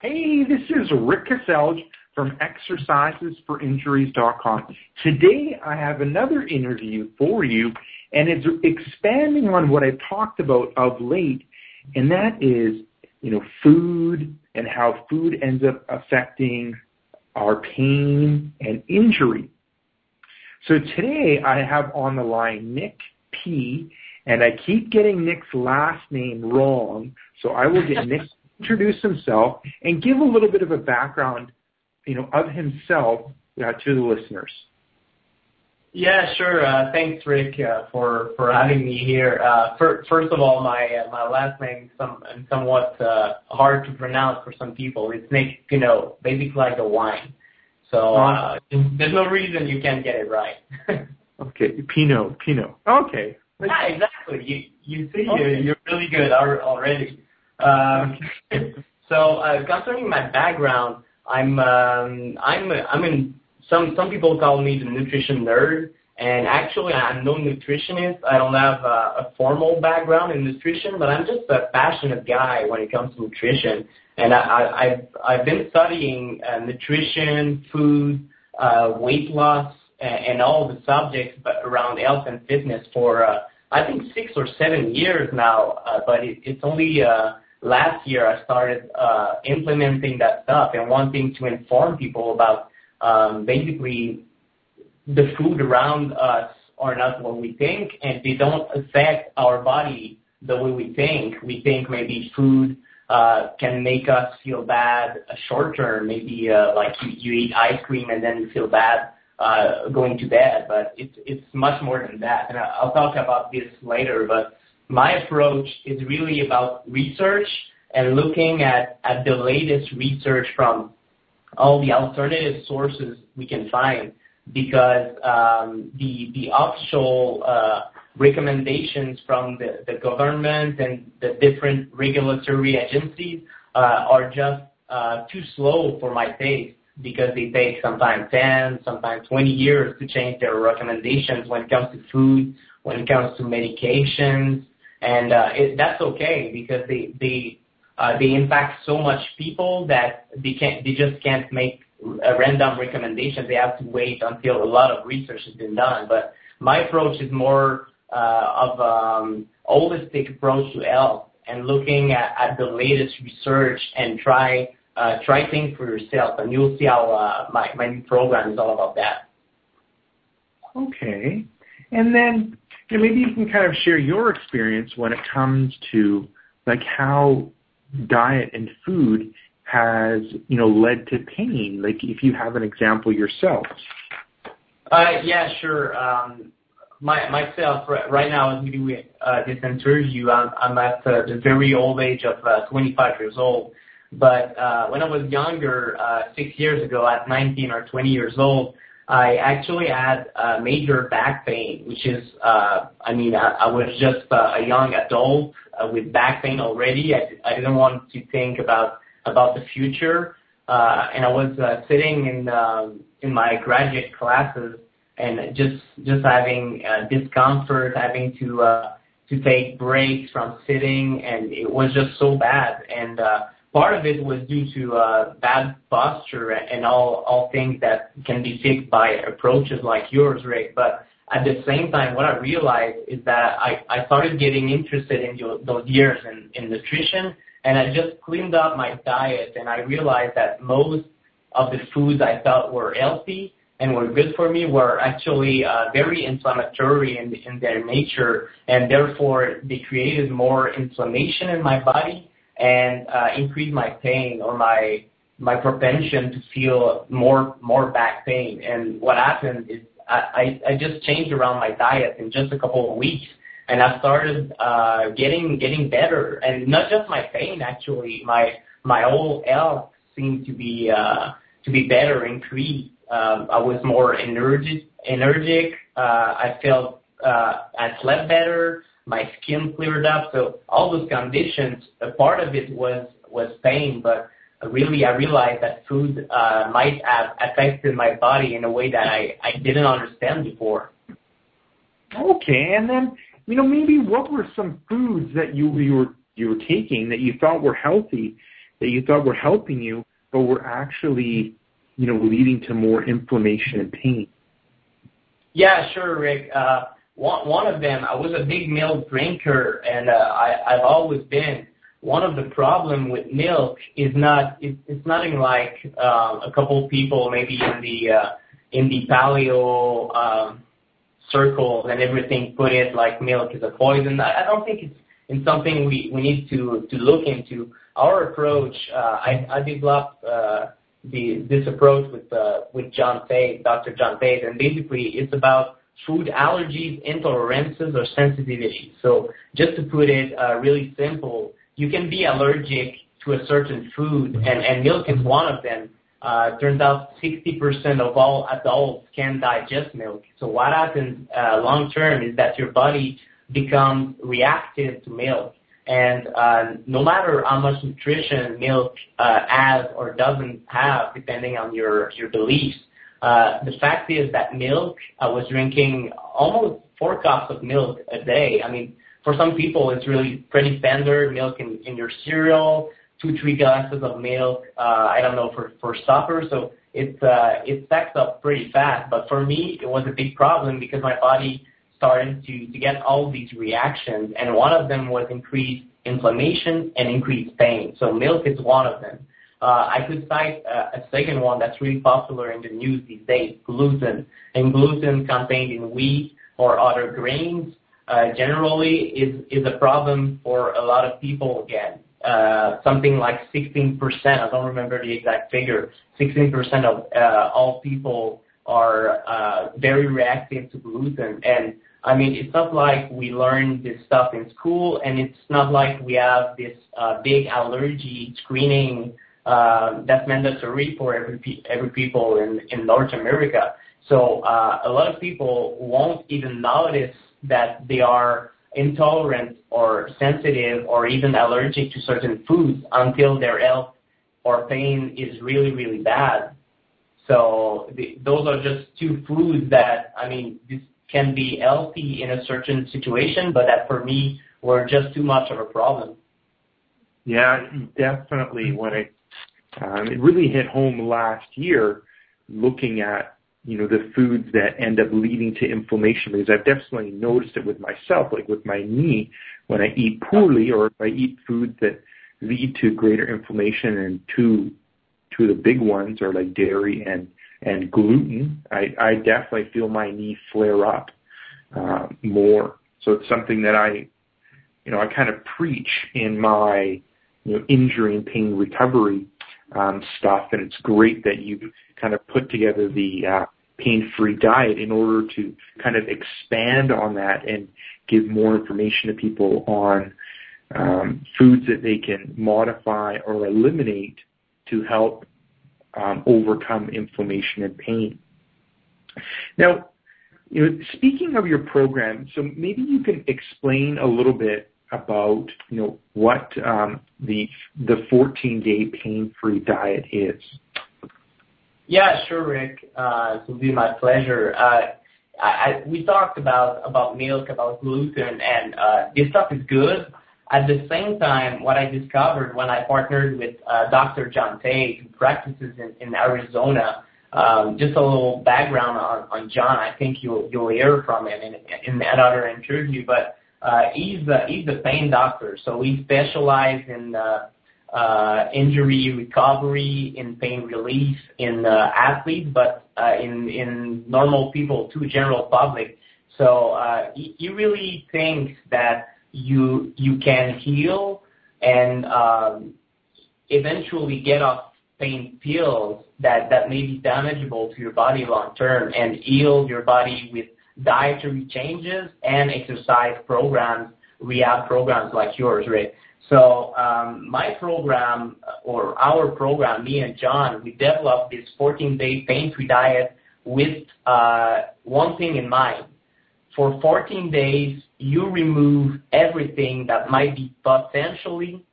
Hey, this is Rick Kaselj from exercisesforinjuries.com. Today I have another interview for you and it's expanding on what I've talked about of late and that is, you know, food and how food ends up affecting our pain and injury. So today I have on the line Nick P and I keep getting Nick's last name wrong, so I will get Nick introduce himself and give a little bit of a background, you know, of himself uh, to the listeners. Yeah, sure. Uh, thanks, Rick, uh, for for having me here. Uh, for, first of all, my uh, my last name is some somewhat uh, hard to pronounce for some people. It's Nick, you know, basically like a wine. So uh, there's no reason you can't get it right. okay, Pinot, Pinot. Okay. Yeah, exactly. You you see, okay. you're, you're really good already. Um, so uh, concerning my background, I'm um, I'm I'm in some some people call me the nutrition nerd, and actually I'm no nutritionist. I don't have a, a formal background in nutrition, but I'm just a passionate guy when it comes to nutrition. And I, I, I've I've been studying uh, nutrition, food, uh, weight loss, and, all the subjects around health and fitness for uh, I think six or seven years now. Uh, but it, it's only uh, last year I started uh, implementing that stuff and wanting to inform people about um, basically the food around us are not what we think and they don't affect our body the way we think. We think maybe food uh, can make us feel bad short term, maybe uh, like you, you eat ice cream and then you feel bad uh, going to bed, but it's, it's much more than that. And I'll talk about this later, but my approach is really about research and looking at, the latest research from all the alternative sources we can find because um, the, the official uh, recommendations from the, government and the different regulatory agencies uh, are just uh, too slow for my taste because they take sometimes 10, sometimes 20 years to change their recommendations when it comes to food, when it comes to medications, that's okay because uh, they impact so much people that they just can't make a random recommendation. They have to wait until a lot of research has been done. But my approach is more uh, of um, holistic approach to health and looking at, the latest research and try uh, try things for yourself. And you'll see how uh, my new program is all about that. Okay, and then and maybe you can kind of share your experience when it comes to like how diet and food has you know led to pain. Like if you have an example yourself. Uh, yeah, sure. Um, my, myself, right now, as we do uh, this interview, I'm, at the very old age of uh, 25 years old. But uh, when I was younger, uh, six years ago, at 19 or 20 years old, I actually had uh, major back pain, which is, uh, I mean, I, I was just uh, a young adult uh, with back pain already. I, I didn't want to think about about the future, uh, and I was uh, sitting in um, in my graduate classes and just just having uh, discomfort, having to uh, to take breaks from sitting, and it was just so bad. And uh, part of it was due to uh, bad posture and all all things that can be fixed by approaches like yours, Rick. But at the same time, what I realized is that I, I started getting interested in those years in, in nutrition, and I just cleaned up my diet, and I realized that most of the foods I thought were healthy and were good for me were actually uh, very inflammatory in, in their nature, and therefore they created more inflammation in my body and uh, increase my pain or my my propension to feel more more back pain. And what happened is I, I, just changed around my diet in just a couple of weeks, and I started uh, getting getting better. And not just my pain, actually, my my whole health seemed to be uh, to be better, increased. Um, I was more energetic. Energetic. Uh, I felt uh, I slept better my skin cleared up. So all those conditions, a part of it was was pain, but really I realized that food uh, might have affected my body in a way that I, I didn't understand before. Okay, and then you know maybe what were some foods that you you were you were taking that you thought were healthy that you thought were helping you, but were actually, you know, leading to more inflammation and pain? Yeah, sure, Rick. Uh, one, one of them, I was a big milk drinker, and uh, I, I've always been. One of the problem with milk is not it, it's nothing like uh, a couple of people maybe in the uh, in the paleo um, circles and everything put it like milk is a poison. I, I don't think it's in something we, we need to to look into. Our approach, uh, I, I developed uh, the this approach with uh, with John Tate, Dr. John Tate, and basically it's about food allergies, intolerances, or sensitivity. So just to put it uh, really simple, you can be allergic to a certain food, and, and milk is one of them. Uh, turns out 60% of all adults can digest milk. So what happens uh, long term is that your body becomes reactive to milk. And uh, no matter how much nutrition milk uh, has or doesn't have, depending on your, your beliefs, the fact is that milk, I was drinking almost four cups of milk a day. I mean, for some people, it's really pretty standard milk in, in your cereal, two, three glasses of milk, uh, I don't know, for, for supper. So it, uh, it stacks up pretty fast. But for me, it was a big problem because my body started to, to get all these reactions. And one of them was increased inflammation and increased pain. So milk is one of them. Uh, I could cite uh, a second one that's really popular in the news these days, gluten. And gluten contained in wheat or other grains uh, generally is, a problem for a lot of people again. Something like 16%, I don't remember the exact figure, 16% of all people are very reactive to gluten. And I mean, it's not like we learn this stuff in school, and it's not like we have this big allergy screening that's mandatory for every every people in North America. So uh, a lot of people won't even notice that they are intolerant or sensitive or even allergic to certain foods until their health or pain is really really bad. So the, those are just two foods that I mean this can be healthy in a certain situation, but that for me were just too much of a problem. Yeah, definitely. When it it really hit home last year, looking at you know the foods that end up leading to inflammation because I've definitely noticed it with myself, like with my knee, when I eat poorly or if I eat foods that lead to greater inflammation and two two of the big ones are like dairy and and gluten. I, definitely feel my knee flare up uh, more. So it's something that I, you know, I kind of preach in my you know injury and pain recovery stuff, and it's great that you've kind of put together the uh, pain-free diet in order to kind of expand on that and give more information to people on um, foods that they can modify or eliminate to help um, overcome inflammation and pain. Now, you know, speaking of your program, so maybe you can explain a little bit about you know what um, the the 14 day pain free diet is. Yeah, sure, Rick. Uh, it will be my pleasure. Uh, we talked about milk, about gluten, and uh, this stuff is good. At the same time, what I discovered when I partnered with Dr. John Tate, who practices in, Arizona, um, just a little background on, John. I think you'll you'll hear from him in, another interview, but he's a, he's a pain doctor, so he specializes in uh, uh, injury recovery, in pain relief in uh, athletes, but uh, in normal people too, general public. So uh, he, really thinks that you you can heal and um, eventually get off pain pills that that may be damageable to your body long term and heal your body with dietary changes and exercise programs, rehab programs like yours, Rick. So um, my program or our program, me and John, we developed this 14-day pain-free diet with uh, one thing in mind. For 14 days, you remove everything that might be potentially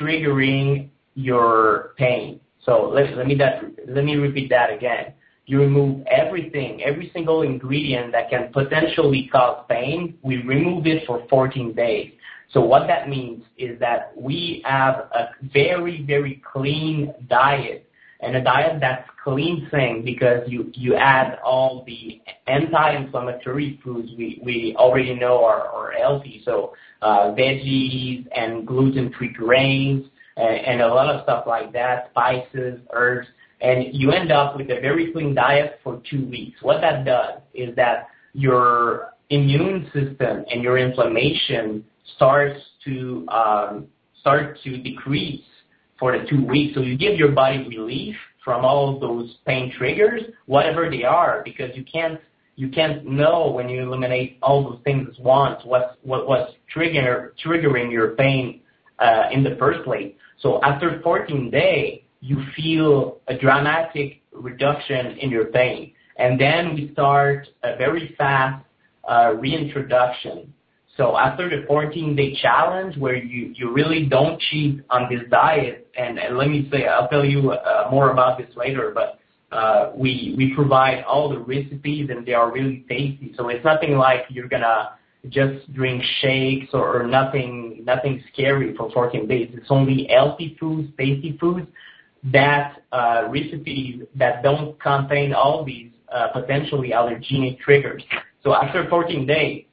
triggering your pain. So let, let me let me repeat that again. You remove everything, every single ingredient that can potentially cause pain. We remove it for 14 days. So what that means is that we have a very, very clean diet and a diet that's cleansing because you, add all the anti-inflammatory foods we, already know are, healthy. So uh, veggies and gluten-free grains and a lot of stuff like that, spices, herbs, and you end up with a very clean diet for two weeks. What that does is that your immune system and your inflammation starts to um, start to decrease for the two weeks. So you give your body relief from all those pain triggers, whatever they are, because you can't you can't know when you eliminate all those things at once what's what was trigger triggering your pain uh, in the first place. So after 14 days, you feel a dramatic reduction in your pain, and then we start a very fast uh, reintroduction so after the 14-day challenge, where you, you really don't cheat on this diet, and, let me say, I'll tell you uh, more about this later, but uh, we we provide all the recipes and they are really tasty. So it's nothing like you're gonna just drink shakes or, or nothing nothing scary for 14 days. It's only healthy foods, tasty foods, that uh, recipes that don't contain all these uh, potentially allergenic triggers. So after 14 days,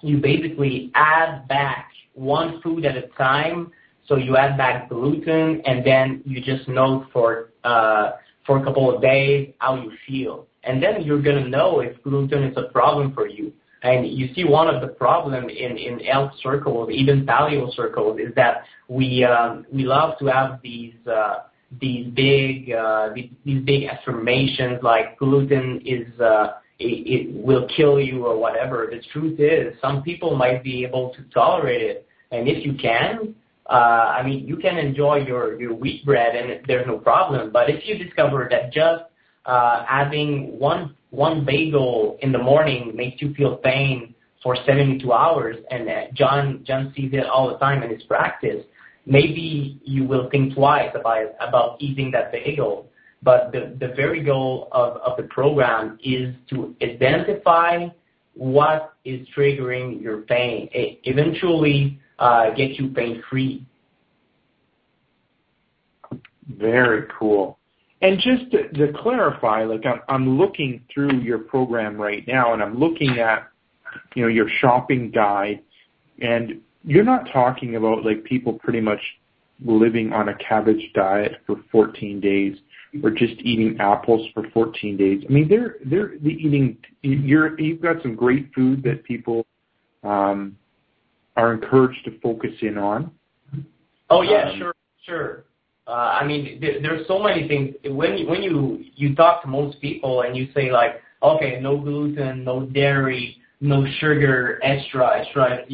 you basically add back one food at a time. So you add back gluten, and then you just note for uh, for a couple of days how you feel, and then you're gonna know if gluten is a problem for you. And you see one of the problem in in health circles, even paleo circles, is that we um, we love to have these. These big uh, these, big affirmations like gluten is uh, it, will kill you or whatever. The truth is, some people might be able to tolerate it, and if you can, uh, I mean, you can enjoy your your wheat bread and there's no problem. But if you discover that just having one one bagel in the morning makes you feel pain for 72 hours, and John John sees it all the time in his practice, maybe you will think twice about about eating that bagel but the, very goal of, the program is to identify what is triggering your pain, eventually uh, get you pain free. Very cool. And just to, to clarify, like I'm, I'm looking through your program right now, and I'm looking at, you know, your shopping guide, and you're not talking about like people pretty much living on a cabbage diet for 14 days or just eating apples for 14 days. I mean, they're they're the eating. You're you've got some great food that people um, are encouraged to focus in on. Oh yeah, um, sure, sure. Uh, I mean, there, there's so many things. When you, when you you talk to most people and you say like, okay, no gluten, no dairy, no sugar, extra, extra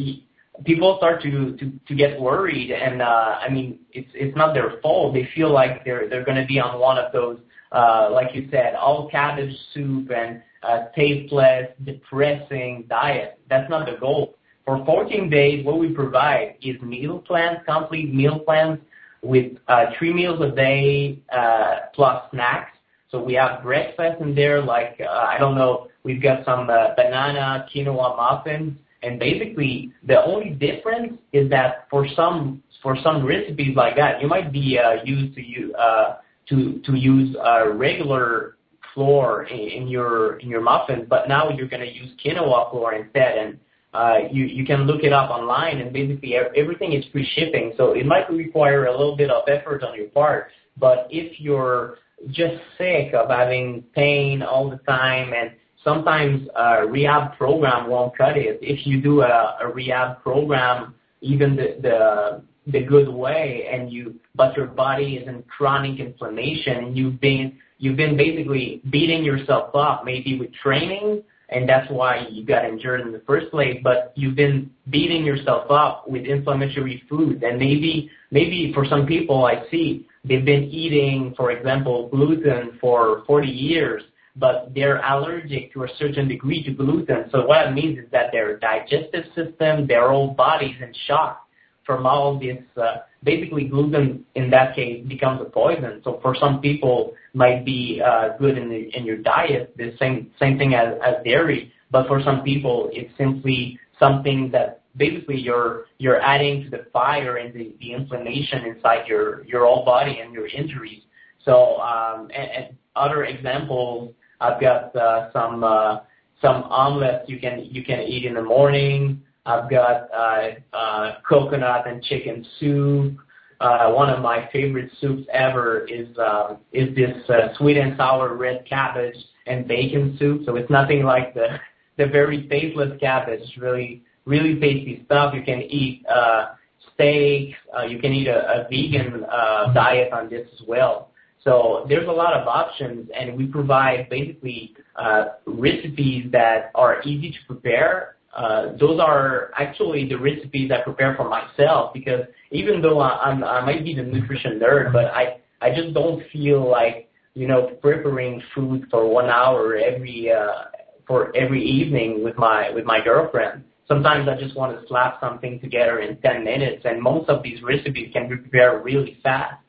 people start to to to get worried and uh i mean it's it's not their fault. They feel like they're they're going to be on one of those uh like you said all cabbage soup and uh tasteless depressing diet. That's not the goal. For 14 days what we provide is meal plans complete meal plans with uh three meals a day uh plus snacks. So we have breakfast in there like uh, i don't know we've got some uh, banana quinoa muffins and basically, the only difference is that for some for some recipes like that, you might be uh, used to you uh, to to use uh, regular flour in, in your in your muffins, but now you're going to use quinoa flour instead, and uh, you you can look it up online, and basically everything is free shipping. So it might require a little bit of effort on your part, but if you're just sick of having pain all the time and sometimes a rehab program won't cut it. If you do a, a rehab program, even the, the the good way, and you but your body is in chronic inflammation, and you've been you've been basically beating yourself up, maybe with training, and that's why you got injured in the first place. But you've been beating yourself up with inflammatory foods, and maybe maybe for some people I see they've been eating, for example, gluten for 40 years but they're allergic to a certain degree to gluten. So what it means is that their digestive system, their whole body's in shock from all this. Uh, basically, gluten in that case becomes a poison. So for some people, might be uh, good in the, in your diet, the same same thing as, as dairy. But for some people, it's simply something that basically you're you're adding to the fire and the, the inflammation inside your your whole body and your injuries. So um, and, and other examples, I've got uh, some uh, some omelets you can you can eat in the morning. I've got uh, uh, coconut and chicken soup. Uh, one of my favorite soups ever is uh, is this sweet and sour red cabbage and bacon soup. So it's nothing like the the very tasteless cabbage. Really really tasty stuff. You can eat uh, steak. You can eat a, a vegan uh, diet on this as well. So there's a lot of options, and we provide basically uh, recipes that are easy to prepare. Uh, those are actually the recipes I prepare for myself because even though I, I'm, I might be the nutrition nerd, but I, I just don't feel like you know preparing food for one hour every uh, for every evening with my with my girlfriend. Sometimes I just want to slap something together in 10 minutes, and most of these recipes can be prepared really fast.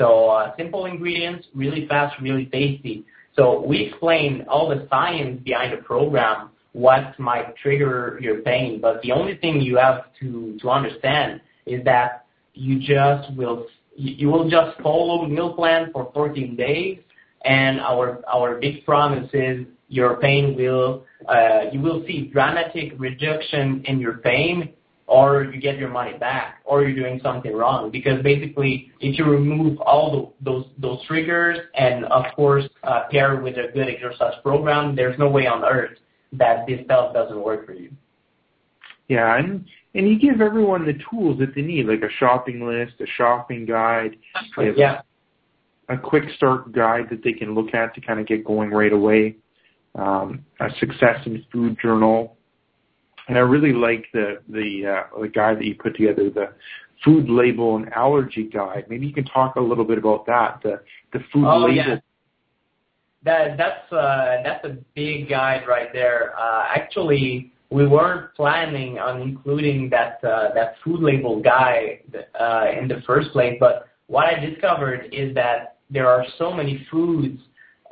So uh, simple ingredients, really fast, really tasty. So we explain all the science behind the program, what might trigger your pain, but the only thing you have to, to understand is that you just will you will just follow meal plan for 14 days, and our our big promise is your pain will uh, you will see dramatic reduction in your pain or you get your money back, or you're doing something wrong. Because basically, if you remove all the, those those triggers, and of course uh, pair with a good exercise program, there's no way on earth that this stuff doesn't work for you. Yeah, and and you give everyone the tools that they need, like a shopping list, a shopping guide, yeah, a quick start guide that they can look at to kind of get going right away, um, a success in food journal, I really like the the uh, the guide that you put together, the food label and allergy guide. Maybe you can talk a little bit about that, the the food oh, label. Yeah. That that's uh, that's a big guide right there. Uh, actually, we weren't planning on including that uh, that food label guide uh, in the first place, but what I discovered is that there are so many foods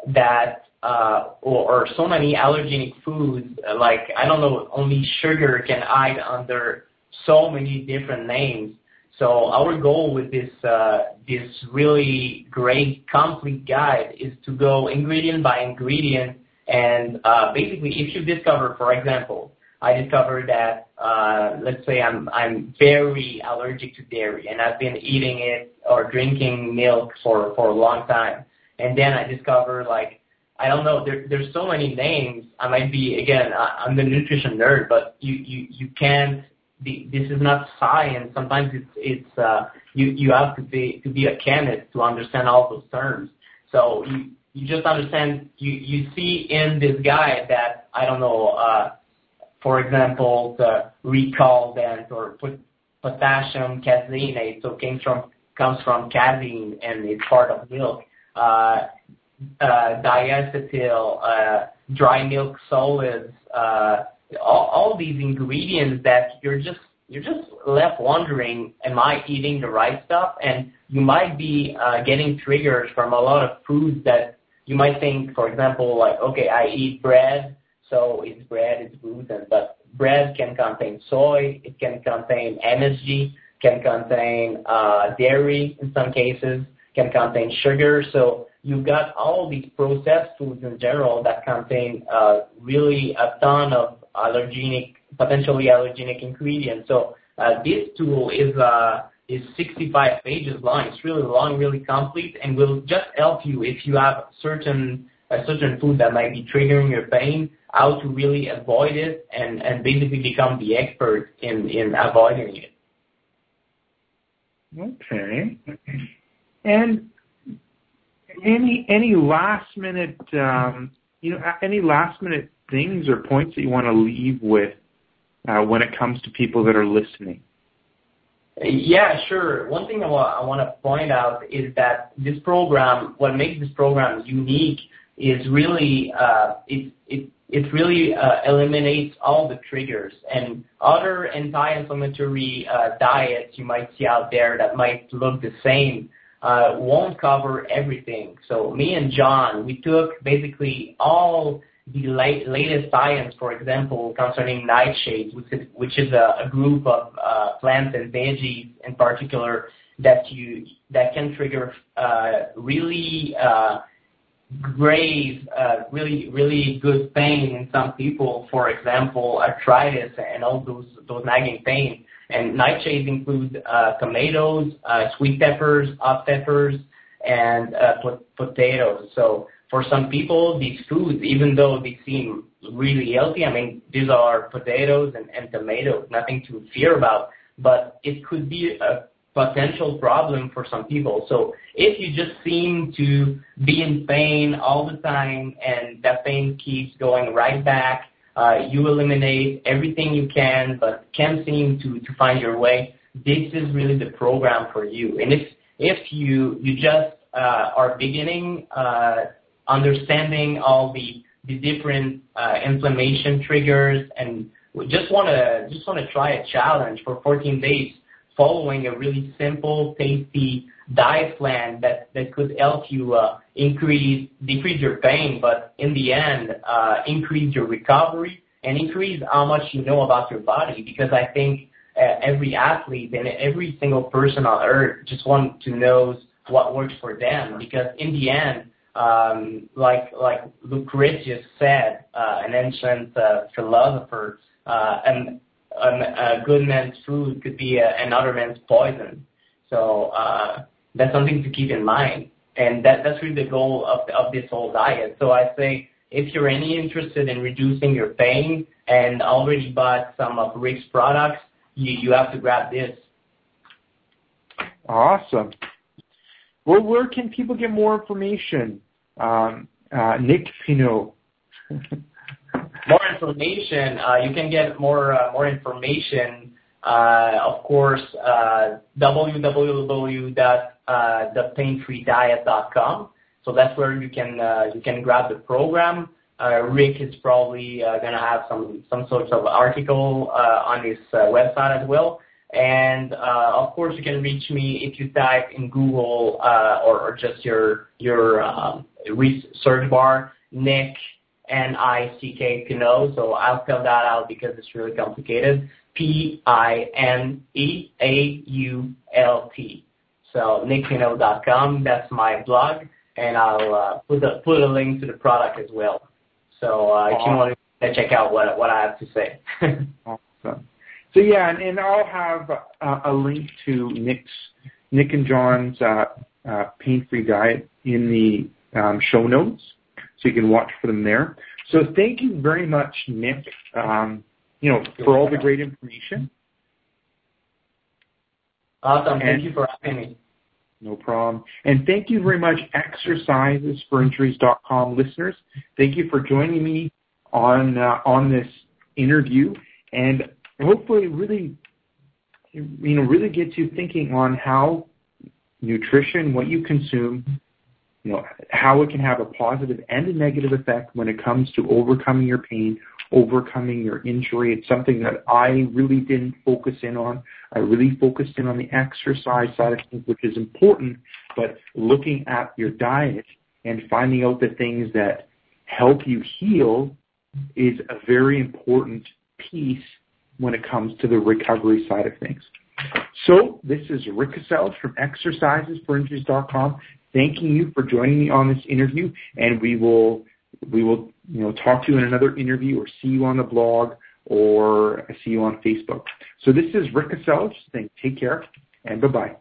that uh, or, or so many allergenic foods, like I don't know, only sugar can hide under so many different names. So our goal with this uh, this really great complete guide is to go ingredient by ingredient, and uh, basically, if you discover, for example, I discovered that uh, let's say I'm I'm very allergic to dairy, and I've been eating it or drinking milk for for a long time, and then I discover like I don't know. There, there's so many names. I might be again. I, I'm the nutrition nerd, but you you you can't. This is not science. Sometimes it's it's uh, you you have to be to be a chemist to understand all those terms. So you you just understand. You you see in this guide that I don't know. Uh, for example, the recaldent or potassium caseinate, so comes from comes from casein and it's part of milk. Uh, diacetyl, uh, dry milk solids, uh, all, these ingredients that you're just left wondering, am I eating the right stuff? And you might be uh, getting triggers from a lot of foods that you might think, for example, like, okay, I eat bread, so it's bread, it's gluten, but bread can contain soy, it can contain MSG, can contain uh, dairy in some cases, can contain sugar. You've got all these processed foods in general that contain uh, really a ton of allergenic, potentially allergenic ingredients. So uh, this tool is uh, is 65 pages long. It's really long, really complete, and will just help you if you have certain a certain food that might be triggering your pain, how to really avoid it, and and basically become the expert in in avoiding it. Okay. And any any last minute um, you know any last minute things or points that you want to leave with uh, when it comes to people that are listening? Yeah, sure. One thing I want, to point out is that this program, what makes this program unique is really uh, it, it it really uh, eliminates all the triggers and other anti-inflammatory diets you might see out there that might look the same won't cover everything. So me and John, we took basically all the late, latest science, for example, concerning nightshades, which is, which is a, a group of uh, plants and veggies in particular that you that can trigger uh, really uh, grave, uh, really really good pain in some people. For example, arthritis and all those those nagging pain. And nightshades include uh, tomatoes, uh, sweet peppers, hot peppers, and uh, po- potatoes. So for some people, these foods, even though they seem really healthy, I mean, these are potatoes and, tomatoes, nothing to fear about, but it could be a potential problem for some people. So if you just seem to be in pain all the time and that pain keeps going right back, you eliminate everything you can, but can't seem to, to find your way, this is really the program for you. And if, if you, you just uh, are beginning uh, understanding all the, the different uh, inflammation triggers and just want to just want to try a challenge for 14 days following a really simple, tasty diet plan that, could help you uh, decrease your pain, but in the end, uh, increase your recovery and increase how much you know about your body. Because I think uh, every athlete and every single person on earth just want to know what works for them. Because in the end, um, like like Lucretius said, uh, an ancient uh, philosopher, uh, and a good man's food could be a, another man's poison. So uh, that's something to keep in mind, and that that's really the goal of of this whole diet. So I say if you're any interested in reducing your pain and already bought some of Rick's products, you you have to grab this. Awesome. Well, where can people get more information? Um, uh, Nick Pineault. more information, uh, you can get more uh, more information. Uh, of course, uh, www.thepainfreediet.com. So that's where you can uh, you can grab the program. Uh, Rick is probably uh, going to have some some sorts of article uh, on his uh, website as well. And uh, of course, you can reach me if you type in Google uh, or, just your your um, search bar Nick N I C K Pineault. So I'll spell that out because it's really complicated. P I N E A U L T. So nickpineault.com. That's my blog, and I'll uh, put the put a link to the product as well. So uh, if you want to check out what what I have to say. awesome. So yeah, and, and I'll have uh, a link to Nick's Nick and John's uh, uh, pain-free diet in the um, show notes, so you can watch for them there. So thank you very much, Nick. Um, you know, for all the great information. Awesome. Thank you for having me. No problem. And thank you very much, exercisesforinjuries.com listeners. Thank you for joining me on uh, on this interview. And hopefully really you know really gets you thinking on how nutrition, what you consume, how it can have a positive and a negative effect when it comes to overcoming your pain, overcoming your injury. It's something that I really didn't focus in on. I really focused in on the exercise side of things, which is important, but looking at your diet and finding out the things that help you heal is a very important piece when it comes to the recovery side of things. So this is Rick Kaselj from exercisesforinjuries.com thanking you for joining me on this interview and we will we will you know talk to you in another interview or see you on the blog or see you on Facebook. So this is Rick Kaselj saying take care and bye bye.